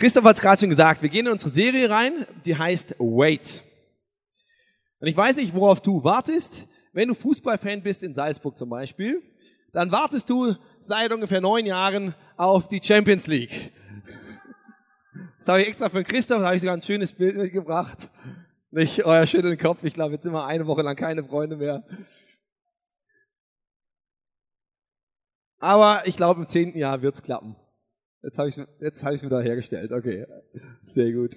Christoph hat es gerade schon gesagt, wir gehen in unsere Serie rein, die heißt Wait. Und ich weiß nicht, worauf du wartest. Wenn du Fußballfan bist in Salzburg zum Beispiel, dann wartest du seit ungefähr neun Jahren auf die Champions League. Das habe ich extra für Christoph, da habe ich sogar ein schönes Bild mitgebracht. Nicht euer schütteln Kopf, ich glaube, jetzt sind wir eine Woche lang keine Freunde mehr. Aber ich glaube, im zehnten Jahr wird's klappen. Jetzt habe ich es jetzt hab ich's wieder hergestellt. Okay, sehr gut.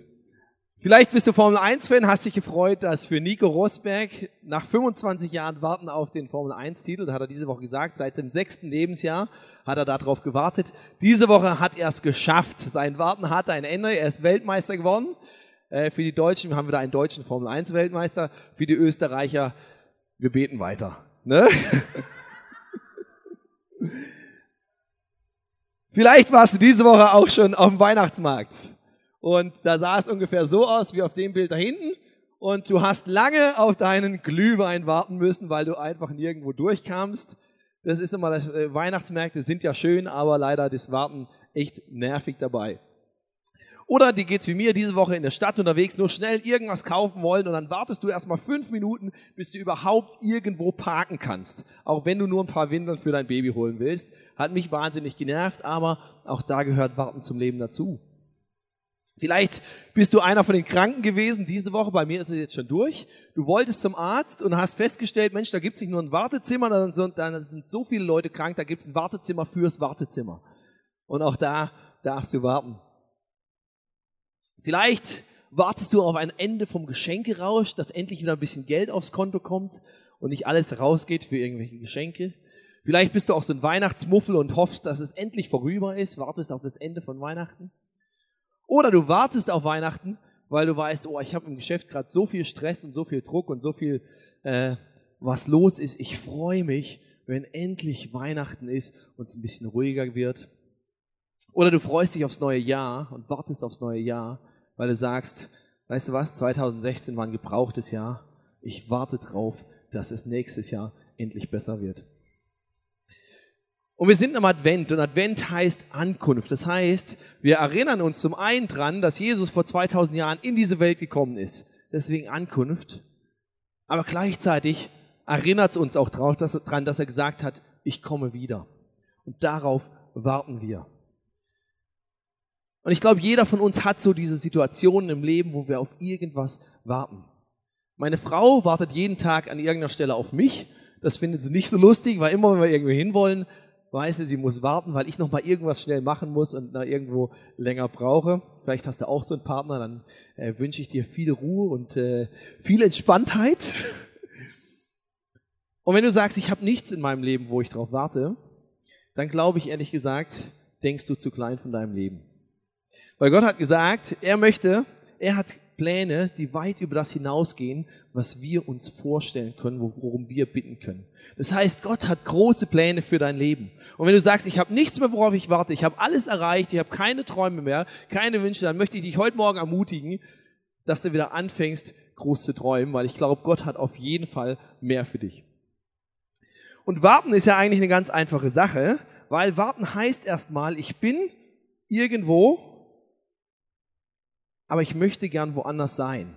Vielleicht bist du Formel 1-Fan, hast dich gefreut, dass für Nico Rosberg nach 25 Jahren Warten auf den Formel 1-Titel, da hat er diese Woche gesagt, seit dem sechsten Lebensjahr hat er darauf gewartet. Diese Woche hat er es geschafft. Sein Warten hat ein Ende. Er ist Weltmeister geworden. Äh, für die Deutschen haben wir da einen deutschen Formel 1-Weltmeister. Für die Österreicher, wir beten weiter. Ne? Vielleicht warst du diese Woche auch schon auf dem Weihnachtsmarkt. Und da sah es ungefähr so aus wie auf dem Bild da hinten. Und du hast lange auf deinen Glühwein warten müssen, weil du einfach nirgendwo durchkamst. Das ist immer, das, äh, Weihnachtsmärkte sind ja schön, aber leider das Warten echt nervig dabei. Oder die geht's wie mir diese Woche in der Stadt unterwegs, nur schnell irgendwas kaufen wollen und dann wartest du erstmal fünf Minuten, bis du überhaupt irgendwo parken kannst. Auch wenn du nur ein paar Windeln für dein Baby holen willst. Hat mich wahnsinnig genervt, aber auch da gehört Warten zum Leben dazu. Vielleicht bist du einer von den Kranken gewesen diese Woche, bei mir ist es jetzt schon durch. Du wolltest zum Arzt und hast festgestellt, Mensch, da gibt es nicht nur ein Wartezimmer, da sind so viele Leute krank, da gibt es ein Wartezimmer fürs Wartezimmer. Und auch da darfst du warten. Vielleicht wartest du auf ein Ende vom Geschenkerausch, dass endlich wieder ein bisschen Geld aufs Konto kommt und nicht alles rausgeht für irgendwelche Geschenke. Vielleicht bist du auch so ein Weihnachtsmuffel und hoffst, dass es endlich vorüber ist, wartest auf das Ende von Weihnachten. Oder du wartest auf Weihnachten, weil du weißt, oh, ich habe im Geschäft gerade so viel Stress und so viel Druck und so viel, äh, was los ist. Ich freue mich, wenn endlich Weihnachten ist und es ein bisschen ruhiger wird. Oder du freust dich aufs neue Jahr und wartest aufs neue Jahr weil du sagst, weißt du was, 2016 war ein gebrauchtes Jahr. Ich warte drauf, dass es nächstes Jahr endlich besser wird. Und wir sind im Advent und Advent heißt Ankunft. Das heißt, wir erinnern uns zum einen dran, dass Jesus vor 2000 Jahren in diese Welt gekommen ist. Deswegen Ankunft. Aber gleichzeitig erinnert es uns auch dran, dass er gesagt hat, ich komme wieder. Und darauf warten wir. Und ich glaube, jeder von uns hat so diese Situationen im Leben, wo wir auf irgendwas warten. Meine Frau wartet jeden Tag an irgendeiner Stelle auf mich. Das findet sie nicht so lustig, weil immer, wenn wir irgendwo hinwollen, weiß sie, sie muss warten, weil ich noch mal irgendwas schnell machen muss und da irgendwo länger brauche. Vielleicht hast du auch so einen Partner, dann äh, wünsche ich dir viel Ruhe und äh, viel Entspanntheit. Und wenn du sagst, ich habe nichts in meinem Leben, wo ich drauf warte, dann glaube ich ehrlich gesagt, denkst du zu klein von deinem Leben. Weil Gott hat gesagt, er möchte, er hat Pläne, die weit über das hinausgehen, was wir uns vorstellen können, worum wir bitten können. Das heißt, Gott hat große Pläne für dein Leben. Und wenn du sagst, ich habe nichts mehr, worauf ich warte, ich habe alles erreicht, ich habe keine Träume mehr, keine Wünsche, dann möchte ich dich heute Morgen ermutigen, dass du wieder anfängst, groß zu träumen, weil ich glaube, Gott hat auf jeden Fall mehr für dich. Und warten ist ja eigentlich eine ganz einfache Sache, weil warten heißt erstmal, ich bin irgendwo aber ich möchte gern woanders sein.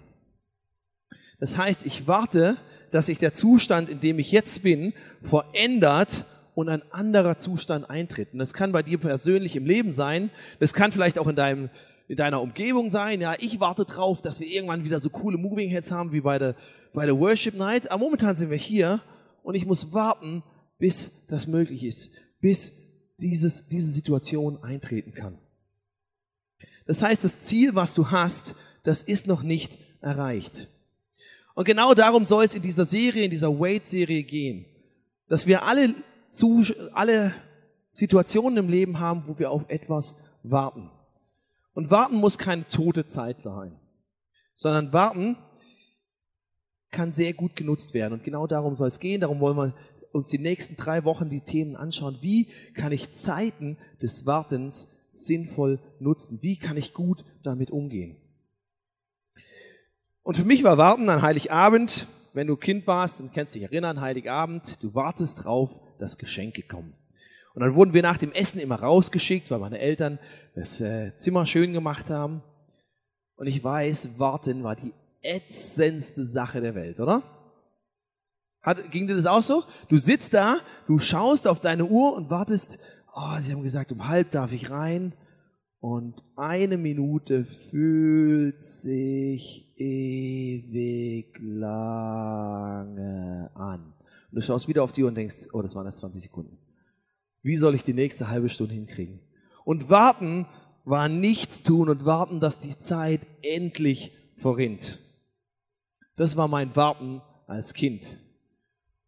Das heißt, ich warte, dass sich der Zustand, in dem ich jetzt bin, verändert und ein anderer Zustand eintritt. Und das kann bei dir persönlich im Leben sein, das kann vielleicht auch in deinem in deiner Umgebung sein. Ja, ich warte drauf, dass wir irgendwann wieder so coole Moving Heads haben wie bei der, bei der Worship Night. Aber momentan sind wir hier und ich muss warten, bis das möglich ist, bis dieses, diese Situation eintreten kann. Das heißt, das Ziel, was du hast, das ist noch nicht erreicht. Und genau darum soll es in dieser Serie, in dieser Wait-Serie gehen. Dass wir alle, alle Situationen im Leben haben, wo wir auf etwas warten. Und warten muss keine tote Zeit sein, sondern warten kann sehr gut genutzt werden. Und genau darum soll es gehen. Darum wollen wir uns die nächsten drei Wochen die Themen anschauen. Wie kann ich Zeiten des Wartens sinnvoll nutzen? Wie kann ich gut damit umgehen? Und für mich war Warten an Heiligabend, wenn du Kind warst, dann kennst du dich erinnern, Heiligabend, du wartest drauf, dass Geschenke kommen. Und dann wurden wir nach dem Essen immer rausgeschickt, weil meine Eltern das äh, Zimmer schön gemacht haben. Und ich weiß, warten war die ätzendste Sache der Welt, oder? Hat, ging dir das auch so? Du sitzt da, du schaust auf deine Uhr und wartest, oh, sie haben gesagt, um halb darf ich rein. Und eine Minute fühlt sich ewig lange an. Und du schaust wieder auf die Uhr und denkst, oh, das waren erst 20 Sekunden. Wie soll ich die nächste halbe Stunde hinkriegen? Und warten war nichts tun und warten, dass die Zeit endlich verrinnt. Das war mein Warten als Kind.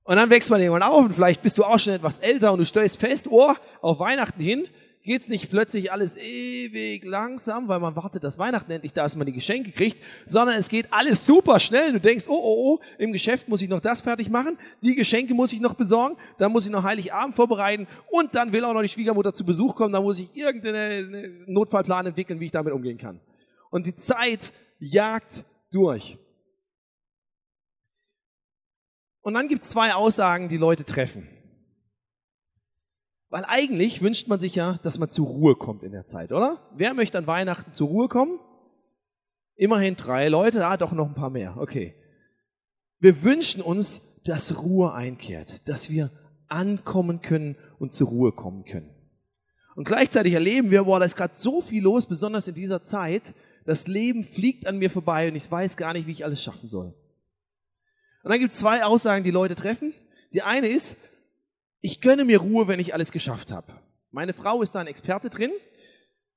Und dann wächst man irgendwann auf und vielleicht bist du auch schon etwas älter und du stellst fest, oh, auf Weihnachten hin geht's nicht plötzlich alles ewig langsam, weil man wartet, dass Weihnachten endlich da ist, man die Geschenke kriegt, sondern es geht alles super schnell. Du denkst, oh, oh, oh, im Geschäft muss ich noch das fertig machen, die Geschenke muss ich noch besorgen, dann muss ich noch Heiligabend vorbereiten und dann will auch noch die Schwiegermutter zu Besuch kommen, dann muss ich irgendeinen Notfallplan entwickeln, wie ich damit umgehen kann. Und die Zeit jagt durch. Und dann gibt es zwei Aussagen, die Leute treffen. Weil eigentlich wünscht man sich ja, dass man zur Ruhe kommt in der Zeit, oder? Wer möchte an Weihnachten zur Ruhe kommen? Immerhin drei Leute, ah, doch noch ein paar mehr, okay. Wir wünschen uns, dass Ruhe einkehrt, dass wir ankommen können und zur Ruhe kommen können. Und gleichzeitig erleben wir, boah, da ist gerade so viel los, besonders in dieser Zeit. Das Leben fliegt an mir vorbei und ich weiß gar nicht, wie ich alles schaffen soll. Und dann gibt es zwei Aussagen, die Leute treffen. Die eine ist, ich gönne mir Ruhe, wenn ich alles geschafft habe. Meine Frau ist da ein Experte drin.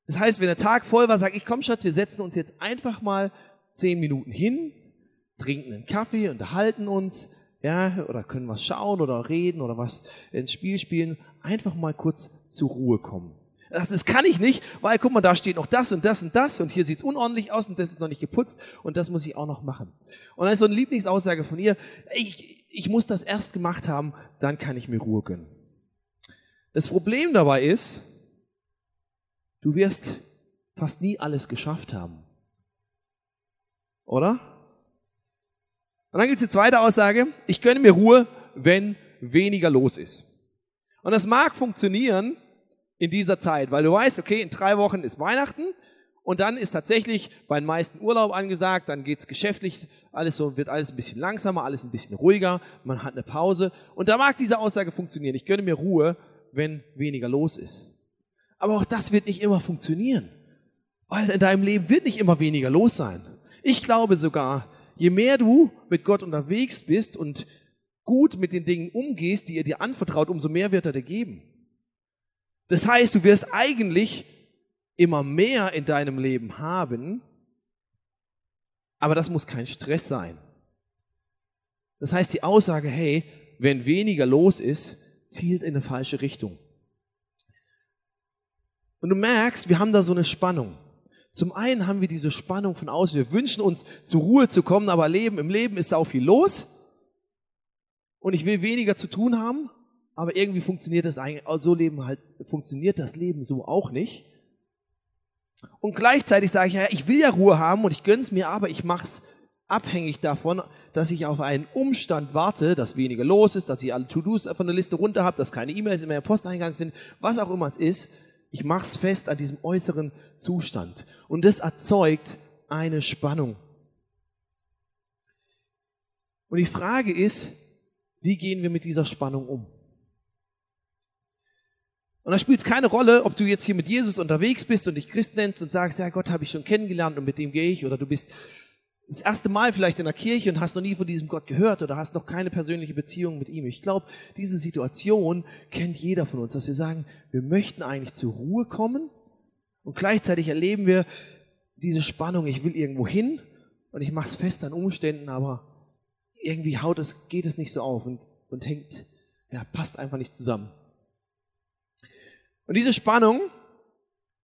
Das heißt, wenn der Tag voll war, sage ich, komm Schatz, wir setzen uns jetzt einfach mal zehn Minuten hin, trinken einen Kaffee, unterhalten uns, ja, oder können was schauen oder reden oder was ins Spiel spielen. Einfach mal kurz zur Ruhe kommen. Das, das kann ich nicht, weil guck mal, da steht noch das und das und das und hier sieht's unordentlich aus und das ist noch nicht geputzt und das muss ich auch noch machen. Und dann ist so eine Lieblingsaussage von ihr, ich, ich muss das erst gemacht haben, dann kann ich mir Ruhe gönnen. Das Problem dabei ist, du wirst fast nie alles geschafft haben. Oder? Und dann gibt es die zweite Aussage, ich gönne mir Ruhe, wenn weniger los ist. Und das mag funktionieren, in dieser Zeit, weil du weißt, okay, in drei Wochen ist Weihnachten und dann ist tatsächlich bei den meisten Urlaub angesagt, dann geht's geschäftlich, alles so, wird alles ein bisschen langsamer, alles ein bisschen ruhiger, man hat eine Pause und da mag diese Aussage funktionieren. Ich gönne mir Ruhe, wenn weniger los ist. Aber auch das wird nicht immer funktionieren, weil in deinem Leben wird nicht immer weniger los sein. Ich glaube sogar, je mehr du mit Gott unterwegs bist und gut mit den Dingen umgehst, die er dir anvertraut, umso mehr wird er dir geben. Das heißt, du wirst eigentlich immer mehr in deinem Leben haben, aber das muss kein Stress sein. Das heißt, die Aussage, hey, wenn weniger los ist, zielt in eine falsche Richtung. Und du merkst, wir haben da so eine Spannung. Zum einen haben wir diese Spannung von außen. Wir wünschen uns zur Ruhe zu kommen, aber Leben, im Leben ist auch viel los. Und ich will weniger zu tun haben aber irgendwie funktioniert das eigentlich, so leben halt, funktioniert das Leben so auch nicht. Und gleichzeitig sage ich, ja, ich will ja Ruhe haben und ich gönne es mir, aber ich mache es abhängig davon, dass ich auf einen Umstand warte, dass weniger los ist, dass ich alle To-Dos von der Liste runter habe, dass keine E-Mails in meinem Posteingang sind, was auch immer es ist. Ich mache es fest an diesem äußeren Zustand. Und das erzeugt eine Spannung. Und die Frage ist, wie gehen wir mit dieser Spannung um? Und da spielt es keine Rolle, ob du jetzt hier mit Jesus unterwegs bist und dich Christ nennst und sagst, ja, Gott habe ich schon kennengelernt und mit dem gehe ich, oder du bist das erste Mal vielleicht in der Kirche und hast noch nie von diesem Gott gehört oder hast noch keine persönliche Beziehung mit ihm. Ich glaube, diese Situation kennt jeder von uns, dass wir sagen, wir möchten eigentlich zur Ruhe kommen und gleichzeitig erleben wir diese Spannung, ich will irgendwo hin und ich mache es fest an Umständen, aber irgendwie haut es, geht es nicht so auf und, und hängt, ja, passt einfach nicht zusammen. Und diese Spannung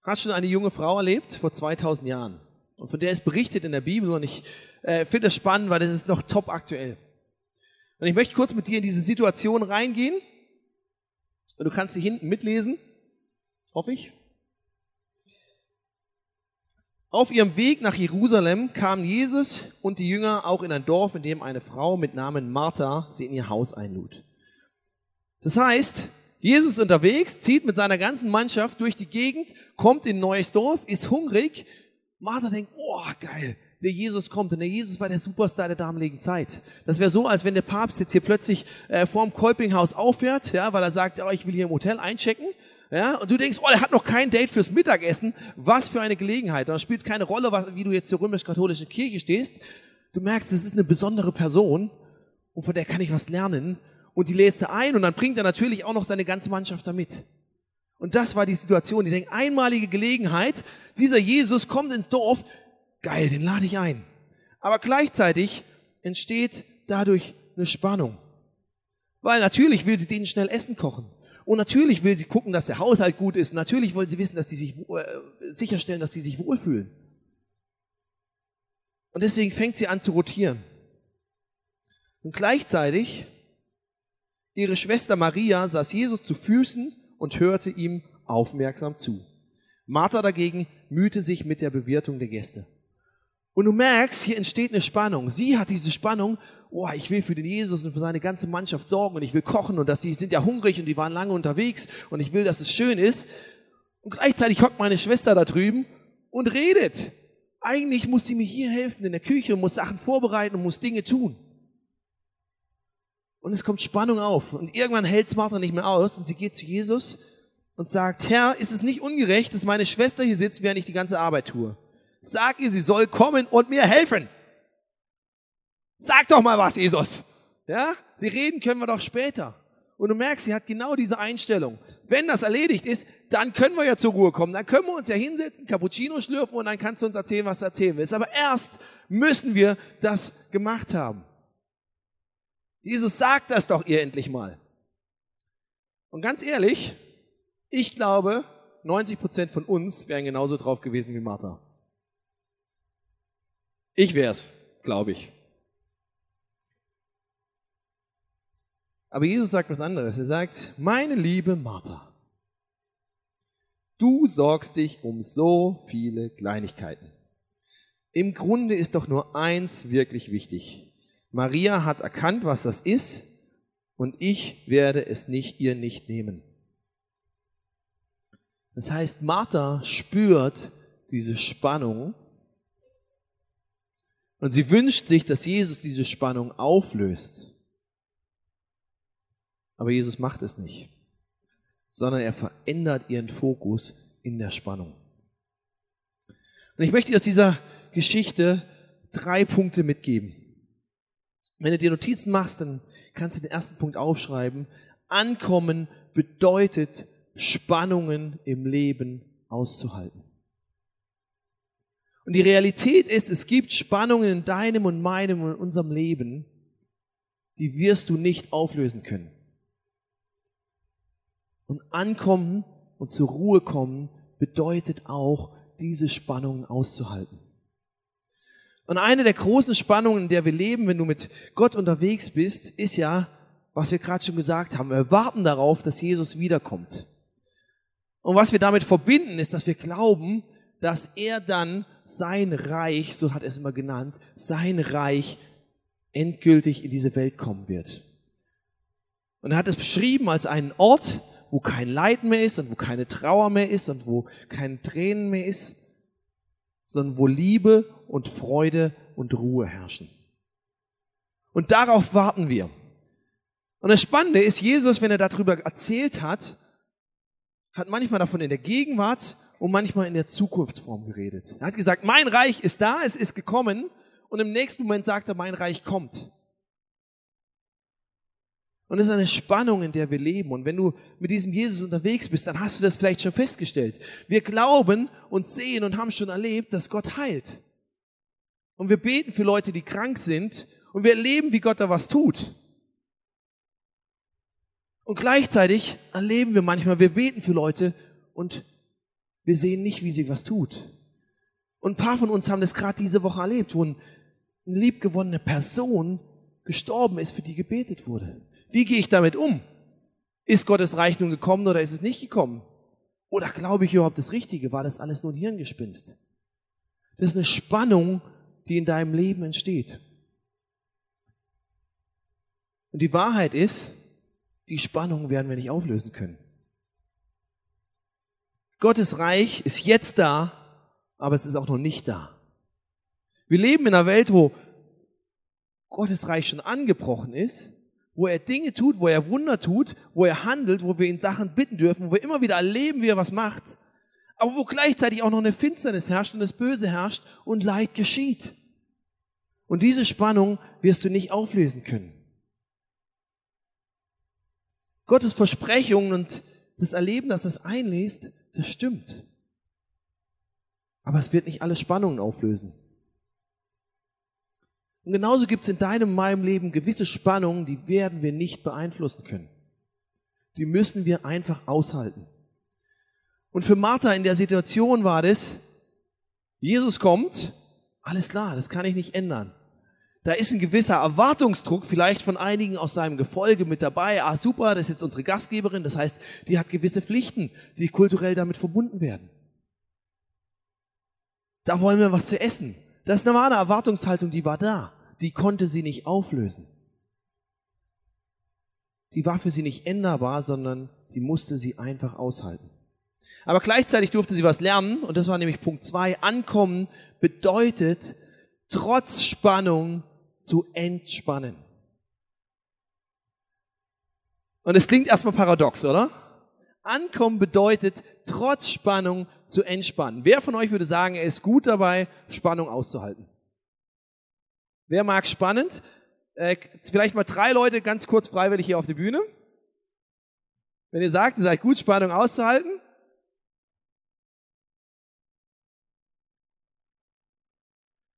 hat schon eine junge Frau erlebt vor 2000 Jahren. Und von der ist berichtet in der Bibel und ich äh, finde das spannend, weil das ist noch top aktuell. Und ich möchte kurz mit dir in diese Situation reingehen. Und du kannst sie hinten mitlesen, hoffe ich. Auf ihrem Weg nach Jerusalem kamen Jesus und die Jünger auch in ein Dorf, in dem eine Frau mit Namen Martha sie in ihr Haus einlud. Das heißt, Jesus unterwegs, zieht mit seiner ganzen Mannschaft durch die Gegend, kommt in ein neues Dorf, ist hungrig. Martha denkt, oh geil, der Jesus kommt. Und der Jesus war der Superstar der damaligen Zeit. Das wäre so, als wenn der Papst jetzt hier plötzlich äh, vorm Kolpinghaus auffährt, ja, weil er sagt, oh, ich will hier im Hotel einchecken. Ja, und du denkst, oh, der hat noch kein Date fürs Mittagessen. Was für eine Gelegenheit. Und dann spielt es keine Rolle, wie du jetzt zur römisch-katholischen Kirche stehst. Du merkst, das ist eine besondere Person und von der kann ich was lernen. Und die lädst du ein und dann bringt er natürlich auch noch seine ganze Mannschaft damit. Und das war die Situation. Die denken, einmalige Gelegenheit, dieser Jesus kommt ins Dorf, geil, den lade ich ein. Aber gleichzeitig entsteht dadurch eine Spannung. Weil natürlich will sie denen schnell Essen kochen. Und natürlich will sie gucken, dass der Haushalt gut ist. Und natürlich wollen sie wissen, dass sie sich äh, sicherstellen, dass sie sich wohlfühlen. Und deswegen fängt sie an zu rotieren. Und gleichzeitig, ihre Schwester Maria saß Jesus zu Füßen und hörte ihm aufmerksam zu. Martha dagegen mühte sich mit der Bewirtung der Gäste. Und du merkst, hier entsteht eine Spannung. Sie hat diese Spannung, oh, ich will für den Jesus und für seine ganze Mannschaft sorgen und ich will kochen und dass die sind ja hungrig und die waren lange unterwegs und ich will, dass es schön ist. Und gleichzeitig hockt meine Schwester da drüben und redet. Eigentlich muss sie mir hier helfen in der Küche und muss Sachen vorbereiten und muss Dinge tun. Und es kommt Spannung auf. Und irgendwann hält Martha nicht mehr aus und sie geht zu Jesus und sagt, Herr, ist es nicht ungerecht, dass meine Schwester hier sitzt, während ich die ganze Arbeit tue? Sag ihr, sie soll kommen und mir helfen. Sag doch mal was, Jesus. Ja? Die reden können wir doch später. Und du merkst, sie hat genau diese Einstellung. Wenn das erledigt ist, dann können wir ja zur Ruhe kommen. Dann können wir uns ja hinsetzen, Cappuccino schlürfen und dann kannst du uns erzählen, was du erzählen willst. Aber erst müssen wir das gemacht haben. Jesus sagt das doch ihr endlich mal. Und ganz ehrlich, ich glaube, 90 Prozent von uns wären genauso drauf gewesen wie Martha. Ich wär's, glaube ich. Aber Jesus sagt was anderes. Er sagt, meine liebe Martha, du sorgst dich um so viele Kleinigkeiten. Im Grunde ist doch nur eins wirklich wichtig. Maria hat erkannt, was das ist, und ich werde es nicht ihr nicht nehmen. Das heißt, Martha spürt diese Spannung und sie wünscht sich, dass Jesus diese Spannung auflöst. Aber Jesus macht es nicht, sondern er verändert ihren Fokus in der Spannung. Und ich möchte aus dieser Geschichte drei Punkte mitgeben. Wenn du dir Notizen machst, dann kannst du den ersten Punkt aufschreiben. Ankommen bedeutet, Spannungen im Leben auszuhalten. Und die Realität ist, es gibt Spannungen in deinem und meinem und unserem Leben, die wirst du nicht auflösen können. Und ankommen und zur Ruhe kommen bedeutet auch, diese Spannungen auszuhalten. Und eine der großen Spannungen, in der wir leben, wenn du mit Gott unterwegs bist, ist ja, was wir gerade schon gesagt haben. Wir warten darauf, dass Jesus wiederkommt. Und was wir damit verbinden, ist, dass wir glauben, dass er dann sein Reich, so hat er es immer genannt, sein Reich endgültig in diese Welt kommen wird. Und er hat es beschrieben als einen Ort, wo kein Leid mehr ist und wo keine Trauer mehr ist und wo keine Tränen mehr ist, sondern wo Liebe und Freude und Ruhe herrschen. Und darauf warten wir. Und das Spannende ist, Jesus, wenn er darüber erzählt hat, hat manchmal davon in der Gegenwart und manchmal in der Zukunftsform geredet. Er hat gesagt, mein Reich ist da, es ist gekommen und im nächsten Moment sagt er, mein Reich kommt. Und es ist eine Spannung, in der wir leben. Und wenn du mit diesem Jesus unterwegs bist, dann hast du das vielleicht schon festgestellt. Wir glauben und sehen und haben schon erlebt, dass Gott heilt. Und wir beten für Leute, die krank sind. Und wir erleben, wie Gott da was tut. Und gleichzeitig erleben wir manchmal, wir beten für Leute und wir sehen nicht, wie sie was tut. Und ein paar von uns haben das gerade diese Woche erlebt, wo eine liebgewonnene Person gestorben ist, für die gebetet wurde. Wie gehe ich damit um? Ist Gottes Reich nun gekommen oder ist es nicht gekommen? Oder glaube ich überhaupt das Richtige? War das alles nur ein Hirngespinst? Das ist eine Spannung, die in deinem Leben entsteht. Und die Wahrheit ist, Die Spannung werden wir nicht auflösen können. Gottes Reich ist jetzt da, aber es ist auch noch nicht da. Wir leben in einer Welt, wo Gottes Reich schon angebrochen ist, wo er Dinge tut, wo er Wunder tut, wo er handelt, wo wir ihn Sachen bitten dürfen, wo wir immer wieder erleben, wie er was macht, aber wo gleichzeitig auch noch eine Finsternis herrscht und das Böse herrscht und Leid geschieht. Und diese Spannung wirst du nicht auflösen können. Gottes Versprechungen und das Erleben, dass das einlässt, das stimmt. Aber es wird nicht alle Spannungen auflösen. Und genauso gibt es in deinem, meinem Leben gewisse Spannungen, die werden wir nicht beeinflussen können. Die müssen wir einfach aushalten. Und für Martha in der Situation war das, Jesus kommt, alles klar, das kann ich nicht ändern. Da ist ein gewisser Erwartungsdruck vielleicht von einigen aus seinem Gefolge mit dabei. Ah, super, das ist jetzt unsere Gastgeberin. Das heißt, die hat gewisse Pflichten, die kulturell damit verbunden werden. Da wollen wir was zu essen. Das ist eine Erwartungshaltung, die war da die konnte sie nicht auflösen. Die war für sie nicht änderbar, sondern die musste sie einfach aushalten. Aber gleichzeitig durfte sie was lernen, und das war nämlich Punkt zwei. Ankommen bedeutet, trotz Spannung zu entspannen. Und es klingt erstmal paradox, oder? Ankommen bedeutet, trotz Spannung zu entspannen. Wer von euch würde sagen, er ist gut dabei, Spannung auszuhalten? Wer mag spannend? Äh, vielleicht mal drei Leute ganz kurz freiwillig hier auf die Bühne. Wenn ihr sagt, ihr seid gut, Spannung auszuhalten.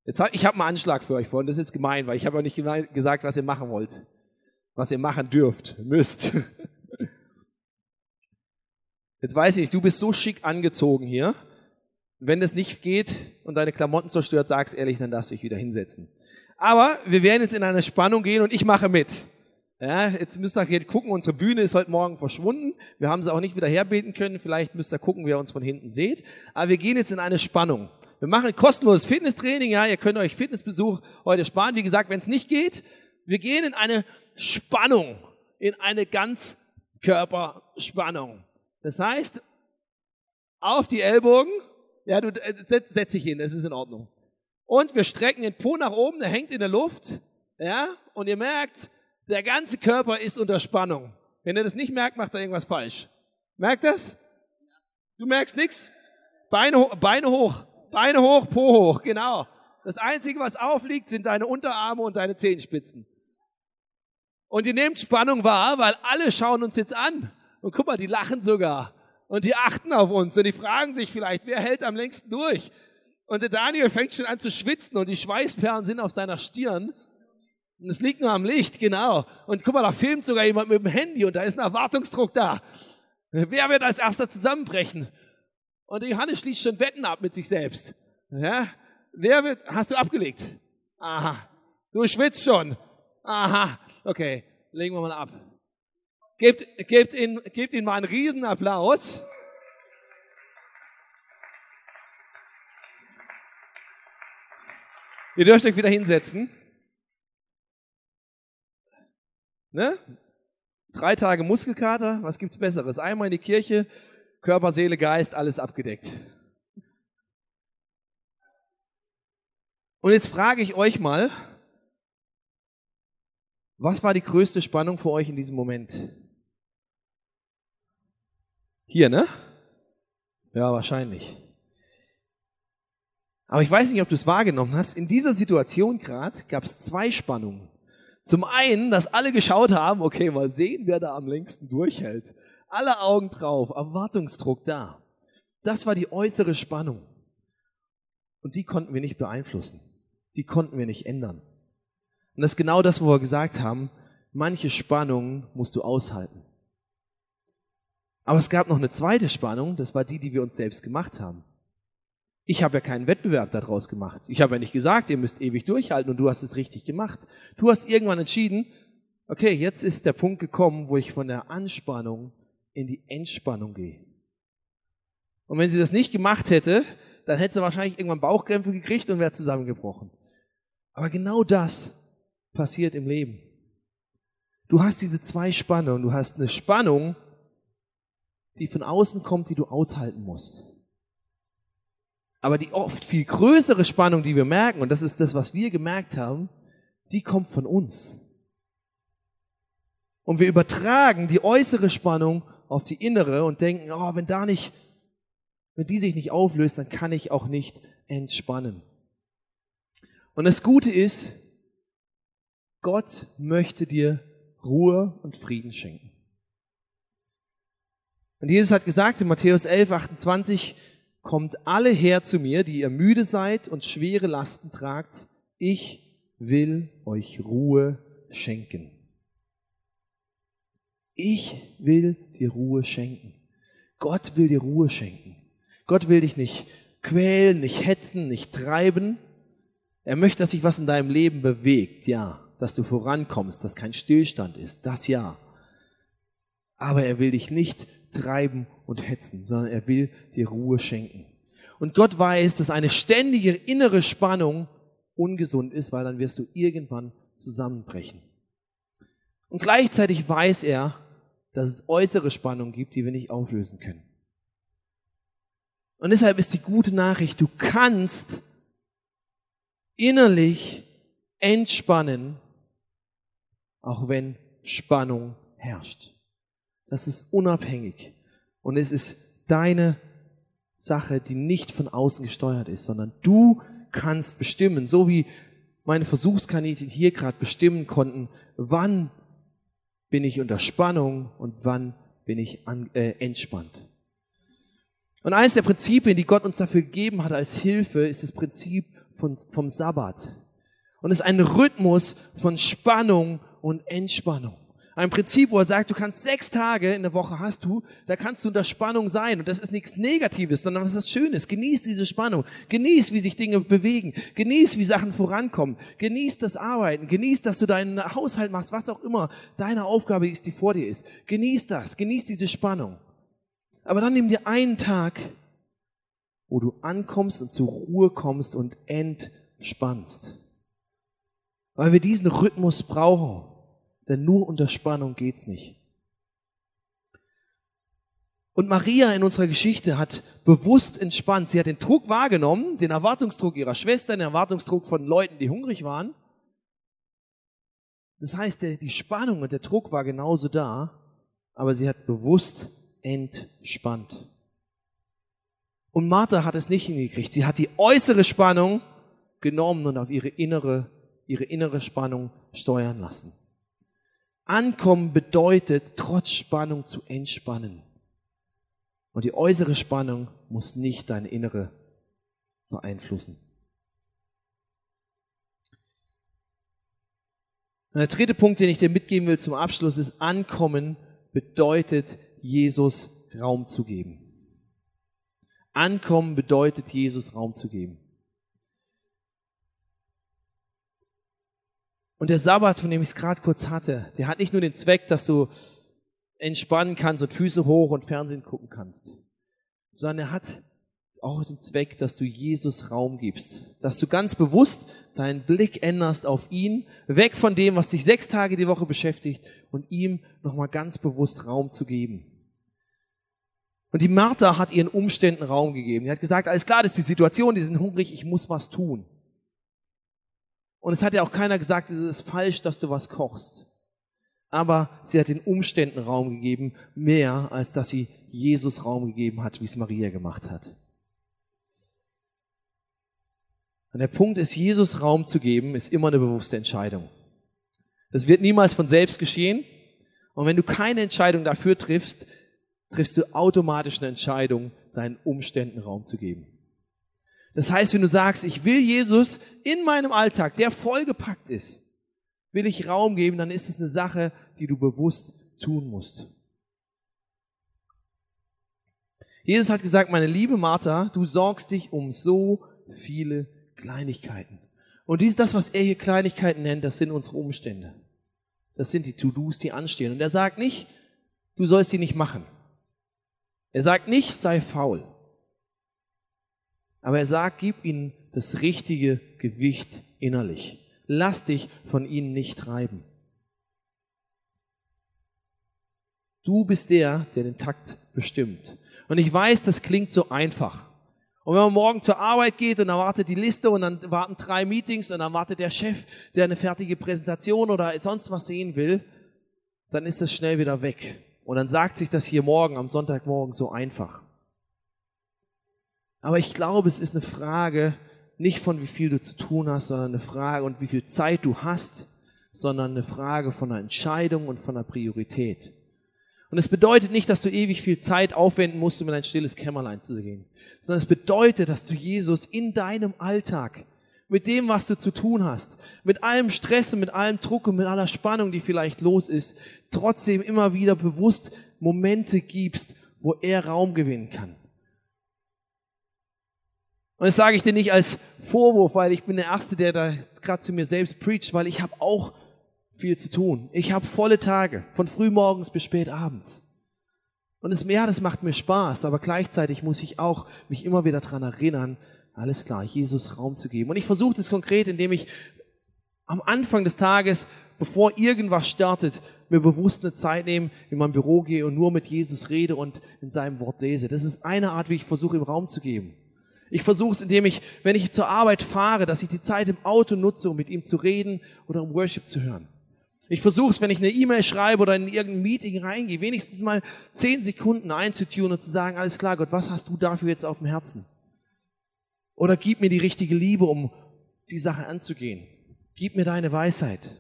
Jetzt hab, ich habe einen Anschlag für euch vor und das ist gemein, weil ich habe auch nicht gesagt, was ihr machen wollt. Was ihr machen dürft, müsst. Jetzt weiß ich nicht, du bist so schick angezogen hier. Wenn das nicht geht und deine Klamotten zerstört, sag's ehrlich, dann darfst du dich wieder hinsetzen. Aber wir werden jetzt in eine Spannung gehen und ich mache mit. Ja, jetzt müsst ihr hier gucken, unsere Bühne ist heute Morgen verschwunden. Wir haben sie auch nicht wieder herbeten können. Vielleicht müsst ihr gucken, wer uns von hinten seht. Aber wir gehen jetzt in eine Spannung. Wir machen kostenloses Fitnesstraining. Ja, ihr könnt euch Fitnessbesuch heute sparen. Wie gesagt, wenn es nicht geht, wir gehen in eine Spannung, in eine Ganzkörperspannung. Das heißt, auf die Ellbogen. Ja, du äh, setz, setz dich hin, das ist in Ordnung. Und wir strecken den Po nach oben, der hängt in der Luft. Ja, und ihr merkt, der ganze Körper ist unter Spannung. Wenn ihr das nicht merkt, macht er irgendwas falsch. Merkt das? Du merkst nichts? Beine, Beine hoch, Beine hoch, Po hoch, genau. Das Einzige, was aufliegt, sind deine Unterarme und deine Zehenspitzen. Und ihr nehmt Spannung wahr, weil alle schauen uns jetzt an. Und guck mal, die lachen sogar. Und die achten auf uns. Und die fragen sich vielleicht, wer hält am längsten durch? Und der Daniel fängt schon an zu schwitzen und die Schweißperlen sind auf seiner Stirn. Und es liegt nur am Licht, genau. Und guck mal, da filmt sogar jemand mit dem Handy und da ist ein Erwartungsdruck da. Wer wird als erster zusammenbrechen? Und Johannes schließt schon Wetten ab mit sich selbst. Ja? Wer wird, hast du abgelegt? Aha. Du schwitzt schon. Aha. Okay. Legen wir mal ab. Gebt, gebt, ihn, gebt ihn mal einen Riesenapplaus. Ihr dürft euch wieder hinsetzen. Ne? Drei Tage Muskelkater, was gibt's Besseres? Einmal in die Kirche, Körper, Seele, Geist, alles abgedeckt. Und jetzt frage ich euch mal, was war die größte Spannung für euch in diesem Moment? Hier, ne? Ja, wahrscheinlich. Aber ich weiß nicht, ob du es wahrgenommen hast. In dieser Situation gerade gab es zwei Spannungen. Zum einen, dass alle geschaut haben, okay, mal sehen, wer da am längsten durchhält. Alle Augen drauf, Erwartungsdruck da. Das war die äußere Spannung. Und die konnten wir nicht beeinflussen. Die konnten wir nicht ändern. Und das ist genau das, wo wir gesagt haben, manche Spannungen musst du aushalten. Aber es gab noch eine zweite Spannung, das war die, die wir uns selbst gemacht haben. Ich habe ja keinen Wettbewerb daraus gemacht. Ich habe ja nicht gesagt, ihr müsst ewig durchhalten und du hast es richtig gemacht. Du hast irgendwann entschieden, okay, jetzt ist der Punkt gekommen, wo ich von der Anspannung in die Entspannung gehe. Und wenn sie das nicht gemacht hätte, dann hätte sie wahrscheinlich irgendwann Bauchkrämpfe gekriegt und wäre zusammengebrochen. Aber genau das passiert im Leben. Du hast diese zwei Spannungen. Du hast eine Spannung, die von außen kommt, die du aushalten musst. Aber die oft viel größere Spannung, die wir merken, und das ist das, was wir gemerkt haben, die kommt von uns. Und wir übertragen die äußere Spannung auf die innere und denken, oh, wenn da nicht, wenn die sich nicht auflöst, dann kann ich auch nicht entspannen. Und das Gute ist, Gott möchte dir Ruhe und Frieden schenken. Und Jesus hat gesagt in Matthäus 11, 28, kommt alle her zu mir, die ihr müde seid und schwere Lasten tragt. Ich will euch Ruhe schenken. Ich will dir Ruhe schenken. Gott will dir Ruhe schenken. Gott will dich nicht quälen, nicht hetzen, nicht treiben. Er möchte, dass sich was in deinem Leben bewegt, ja, dass du vorankommst, dass kein Stillstand ist, das ja. Aber er will dich nicht treiben und hetzen, sondern er will dir Ruhe schenken. Und Gott weiß, dass eine ständige innere Spannung ungesund ist, weil dann wirst du irgendwann zusammenbrechen. Und gleichzeitig weiß er, dass es äußere Spannungen gibt, die wir nicht auflösen können. Und deshalb ist die gute Nachricht, du kannst innerlich entspannen, auch wenn Spannung herrscht. Das ist unabhängig. Und es ist deine Sache, die nicht von außen gesteuert ist, sondern du kannst bestimmen, so wie meine Versuchskaninchen hier gerade bestimmen konnten, wann bin ich unter Spannung und wann bin ich an, äh, entspannt. Und eines der Prinzipien, die Gott uns dafür gegeben hat als Hilfe, ist das Prinzip von, vom Sabbat. Und es ist ein Rhythmus von Spannung und Entspannung. Ein Prinzip, wo er sagt, du kannst sechs Tage in der Woche hast du, da kannst du unter Spannung sein. Und das ist nichts Negatives, sondern was ist Schönes. Genieß diese Spannung. Genieß, wie sich Dinge bewegen. Genieß, wie Sachen vorankommen. Genieß das Arbeiten. Genieß, dass du deinen Haushalt machst, was auch immer deine Aufgabe ist, die vor dir ist. Genieß das. Genieß diese Spannung. Aber dann nimm dir einen Tag, wo du ankommst und zur Ruhe kommst und entspannst. Weil wir diesen Rhythmus brauchen. Denn nur unter Spannung geht's nicht. Und Maria in unserer Geschichte hat bewusst entspannt. Sie hat den Druck wahrgenommen, den Erwartungsdruck ihrer Schwester, den Erwartungsdruck von Leuten, die hungrig waren. Das heißt, die Spannung und der Druck war genauso da, aber sie hat bewusst entspannt. Und Martha hat es nicht hingekriegt. Sie hat die äußere Spannung genommen und auf ihre innere, ihre innere Spannung steuern lassen. Ankommen bedeutet, trotz Spannung zu entspannen. Und die äußere Spannung muss nicht deine innere beeinflussen. Und der dritte Punkt, den ich dir mitgeben will zum Abschluss, ist, Ankommen bedeutet, Jesus Raum zu geben. Ankommen bedeutet, Jesus Raum zu geben. Und der Sabbat, von dem ich es gerade kurz hatte, der hat nicht nur den Zweck, dass du entspannen kannst und Füße hoch und Fernsehen gucken kannst, sondern er hat auch den Zweck, dass du Jesus Raum gibst, dass du ganz bewusst deinen Blick änderst auf ihn, weg von dem, was dich sechs Tage die Woche beschäftigt und ihm nochmal ganz bewusst Raum zu geben. Und die Martha hat ihren Umständen Raum gegeben. Die hat gesagt, alles klar, das ist die Situation, die sind hungrig, ich muss was tun. Und es hat ja auch keiner gesagt, es ist falsch, dass du was kochst. Aber sie hat den Umständen Raum gegeben, mehr als dass sie Jesus Raum gegeben hat, wie es Maria gemacht hat. Und der Punkt ist, Jesus Raum zu geben, ist immer eine bewusste Entscheidung. Das wird niemals von selbst geschehen. Und wenn du keine Entscheidung dafür triffst, triffst du automatisch eine Entscheidung, deinen Umständen Raum zu geben. Das heißt, wenn du sagst, ich will Jesus in meinem Alltag, der vollgepackt ist, will ich Raum geben, dann ist es eine Sache, die du bewusst tun musst. Jesus hat gesagt, meine liebe Martha, du sorgst dich um so viele Kleinigkeiten. Und dies ist das, was er hier Kleinigkeiten nennt, das sind unsere Umstände. Das sind die To-Dos, die anstehen. Und er sagt nicht, du sollst sie nicht machen. Er sagt nicht, sei faul. Aber er sagt, gib ihnen das richtige Gewicht innerlich. Lass dich von ihnen nicht treiben. Du bist der, der den Takt bestimmt. Und ich weiß, das klingt so einfach. Und wenn man morgen zur Arbeit geht und dann wartet die Liste und dann warten drei Meetings und dann wartet der Chef, der eine fertige Präsentation oder sonst was sehen will, dann ist das schnell wieder weg. Und dann sagt sich das hier morgen, am Sonntagmorgen so einfach. Aber ich glaube, es ist eine Frage nicht von wie viel du zu tun hast, sondern eine Frage und wie viel Zeit du hast, sondern eine Frage von einer Entscheidung und von einer Priorität. Und es bedeutet nicht, dass du ewig viel Zeit aufwenden musst, um in ein stilles Kämmerlein zu gehen, sondern es bedeutet, dass du Jesus in deinem Alltag, mit dem, was du zu tun hast, mit allem Stress und mit allem Druck und mit aller Spannung, die vielleicht los ist, trotzdem immer wieder bewusst Momente gibst, wo er Raum gewinnen kann. Und das sage ich dir nicht als Vorwurf, weil ich bin der Erste, der da gerade zu mir selbst preacht, weil ich habe auch viel zu tun. Ich habe volle Tage, von frühmorgens bis spät abends. Und es, ja, das macht mir Spaß, aber gleichzeitig muss ich auch mich immer wieder daran erinnern, alles klar, Jesus Raum zu geben. Und ich versuche das konkret, indem ich am Anfang des Tages, bevor irgendwas startet, mir bewusst eine Zeit nehme, in mein Büro gehe und nur mit Jesus rede und in seinem Wort lese. Das ist eine Art, wie ich versuche, ihm Raum zu geben. Ich versuche es, indem ich, wenn ich zur Arbeit fahre, dass ich die Zeit im Auto nutze, um mit ihm zu reden oder um Worship zu hören. Ich versuche es, wenn ich eine E-Mail schreibe oder in irgendein Meeting reingehe, wenigstens mal zehn Sekunden einzutun und zu sagen, alles klar, Gott, was hast du dafür jetzt auf dem Herzen? Oder gib mir die richtige Liebe, um die Sache anzugehen. Gib mir deine Weisheit.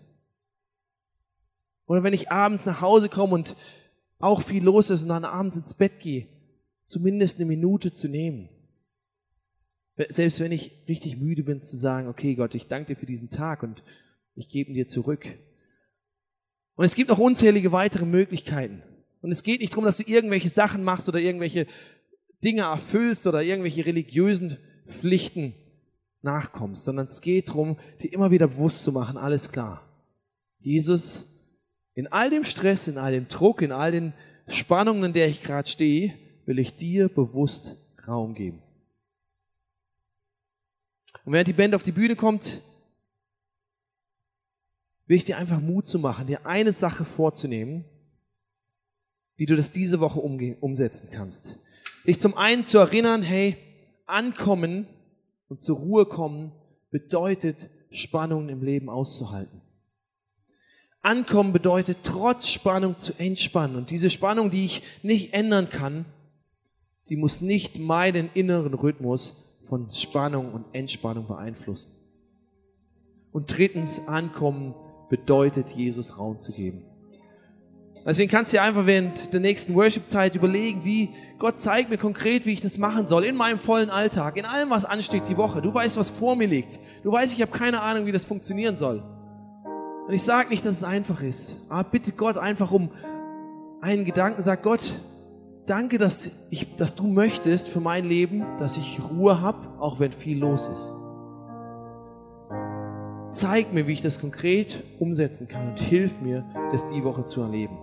Oder wenn ich abends nach Hause komme und auch viel los ist und dann abends ins Bett gehe, zumindest eine Minute zu nehmen selbst wenn ich richtig müde bin, zu sagen, okay Gott, ich danke dir für diesen Tag und ich gebe ihn dir zurück. Und es gibt noch unzählige weitere Möglichkeiten. Und es geht nicht darum, dass du irgendwelche Sachen machst oder irgendwelche Dinge erfüllst oder irgendwelche religiösen Pflichten nachkommst, sondern es geht darum, dir immer wieder bewusst zu machen, alles klar. Jesus, in all dem Stress, in all dem Druck, in all den Spannungen, in der ich gerade stehe, will ich dir bewusst Raum geben. Und während die Band auf die Bühne kommt, will ich dir einfach Mut zu machen, dir eine Sache vorzunehmen, wie du das diese Woche umsetzen kannst. Dich zum einen zu erinnern, hey, ankommen und zur Ruhe kommen bedeutet, Spannungen im Leben auszuhalten. Ankommen bedeutet, trotz Spannung zu entspannen. Und diese Spannung, die ich nicht ändern kann, die muss nicht meinen inneren Rhythmus von Spannung und Entspannung beeinflussen. Und drittens, ankommen bedeutet, Jesus Raum zu geben. Deswegen kannst du dir einfach während der nächsten Worship-Zeit überlegen, wie Gott zeigt mir konkret, wie ich das machen soll, in meinem vollen Alltag, in allem, was ansteht die Woche. Du weißt, was vor mir liegt. Du weißt, ich habe keine Ahnung, wie das funktionieren soll. Und ich sage nicht, dass es einfach ist, aber bitte Gott einfach um einen Gedanken, sag Gott, danke, dass, ich, dass du möchtest für mein Leben, dass ich Ruhe habe, auch wenn viel los ist. Zeig mir, wie ich das konkret umsetzen kann und hilf mir, das die Woche zu erleben.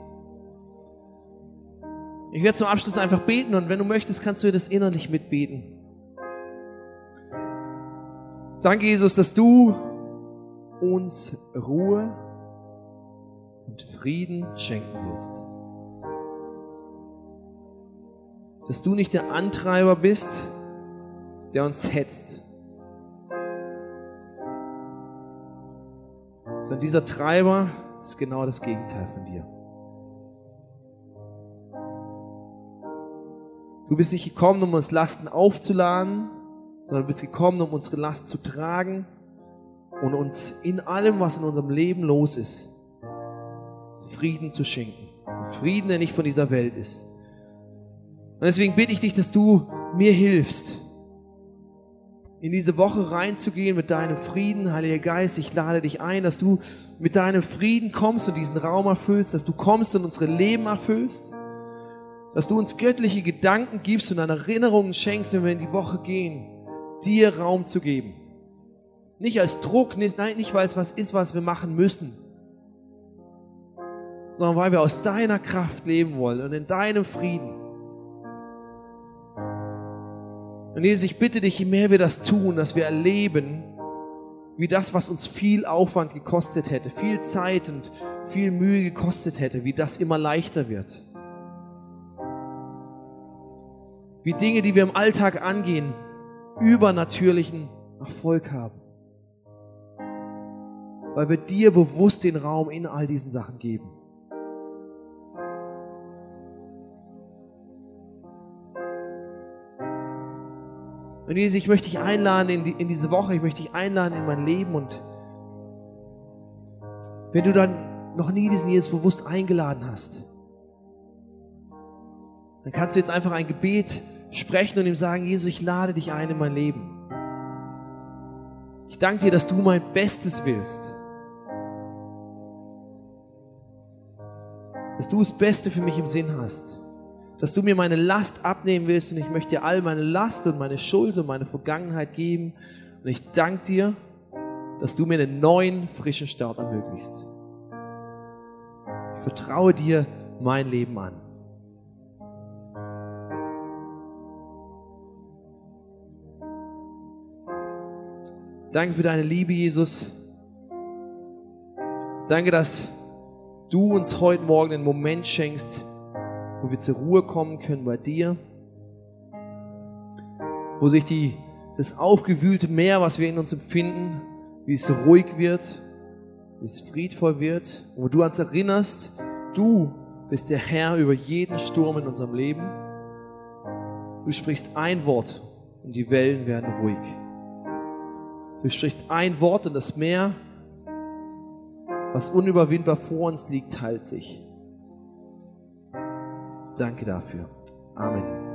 Ich werde zum Abschluss einfach beten und wenn du möchtest, kannst du das innerlich mitbeten. Danke, Jesus, dass du uns Ruhe und Frieden schenken willst. Dass du nicht der Antreiber bist, der uns hetzt, sondern dieser Treiber ist genau das Gegenteil von dir. Du bist nicht gekommen, um uns Lasten aufzuladen, sondern du bist gekommen, um unsere Last zu tragen und uns in allem, was in unserem Leben los ist, Frieden zu schenken. Frieden, der nicht von dieser Welt ist. Und deswegen bitte ich dich, dass du mir hilfst, in diese Woche reinzugehen mit deinem Frieden, Heiliger Geist. Ich lade dich ein, dass du mit deinem Frieden kommst und diesen Raum erfüllst, dass du kommst und unsere Leben erfüllst, dass du uns göttliche Gedanken gibst und an Erinnerungen schenkst, wenn wir in die Woche gehen, dir Raum zu geben. Nicht als Druck, nicht, nein, nicht weil es was ist, was wir machen müssen, sondern weil wir aus deiner Kraft leben wollen und in deinem Frieden. Und Jesus, ich bitte dich, je mehr wir das tun, dass wir erleben, wie das, was uns viel Aufwand gekostet hätte, viel Zeit und viel Mühe gekostet hätte, wie das immer leichter wird. Wie Dinge, die wir im Alltag angehen, übernatürlichen Erfolg haben. Weil wir dir bewusst den Raum in all diesen Sachen geben. Und Jesus, ich möchte dich einladen in, die, in diese Woche, ich möchte dich einladen in mein Leben und wenn du dann noch nie diesen Jesus bewusst eingeladen hast, dann kannst du jetzt einfach ein Gebet sprechen und ihm sagen, Jesus, ich lade dich ein in mein Leben. Ich danke dir, dass du mein Bestes willst. Dass du das Beste für mich im Sinn hast dass du mir meine Last abnehmen willst und ich möchte dir all meine Last und meine Schuld und meine Vergangenheit geben. Und ich danke dir, dass du mir einen neuen, frischen Start ermöglicht. Ich vertraue dir mein Leben an. Danke für deine Liebe, Jesus. Danke, dass du uns heute Morgen einen Moment schenkst, wo wir zur Ruhe kommen können bei dir, wo sich die, das aufgewühlte Meer, was wir in uns empfinden, wie es ruhig wird, wie es friedvoll wird, wo du uns erinnerst, du bist der Herr über jeden Sturm in unserem Leben. Du sprichst ein Wort und die Wellen werden ruhig. Du sprichst ein Wort und das Meer, was unüberwindbar vor uns liegt, teilt sich. Danke dafür. Amen.